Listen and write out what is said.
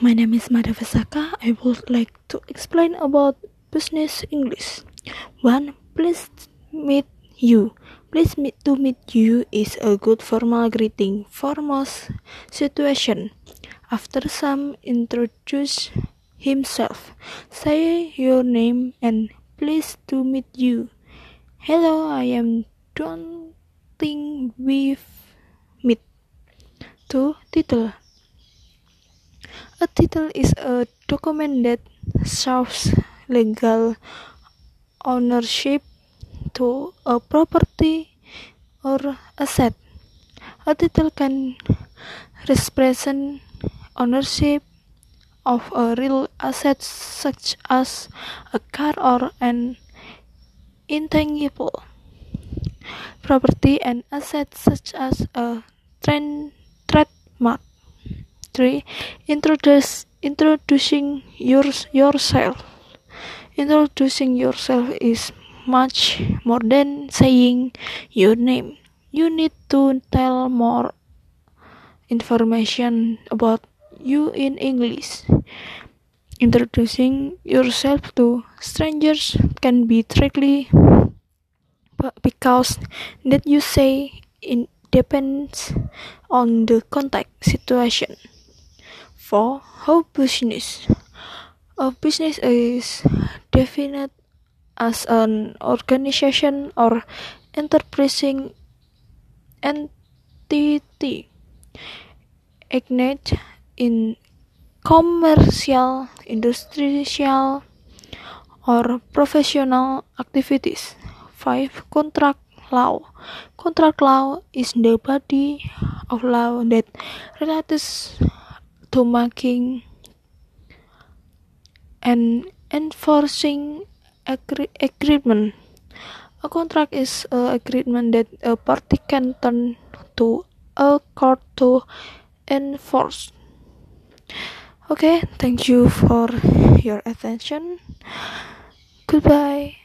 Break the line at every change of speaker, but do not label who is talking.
my name is Mada Vesaka. I would like to explain about business English. One, please meet you. Please meet to meet you is a good formal greeting for most situation. After some introduce himself, say your name and please to meet you. Hello, I am don't think we meet. Two, title. A title is a document that shows legal ownership to a property or asset. A title can represent ownership of a real asset such as a car or an intangible property and assets such as a trademark. 3 introduce introducing your, yourself. Introducing yourself is much more than saying your name. You need to tell more information about you in english. Introducing yourself to strangers can be tricky because that you say it depends on the contact situation for how business a business is defined as an organization or enterprising entity engaged in commercial, industrial, or professional activities. 5. Contract law. Contract law is the body of law that relates to making and enforcing agree agreement. A contract is an agreement that a party can turn to a court to enforce. Okay, thank you for your attention. Goodbye.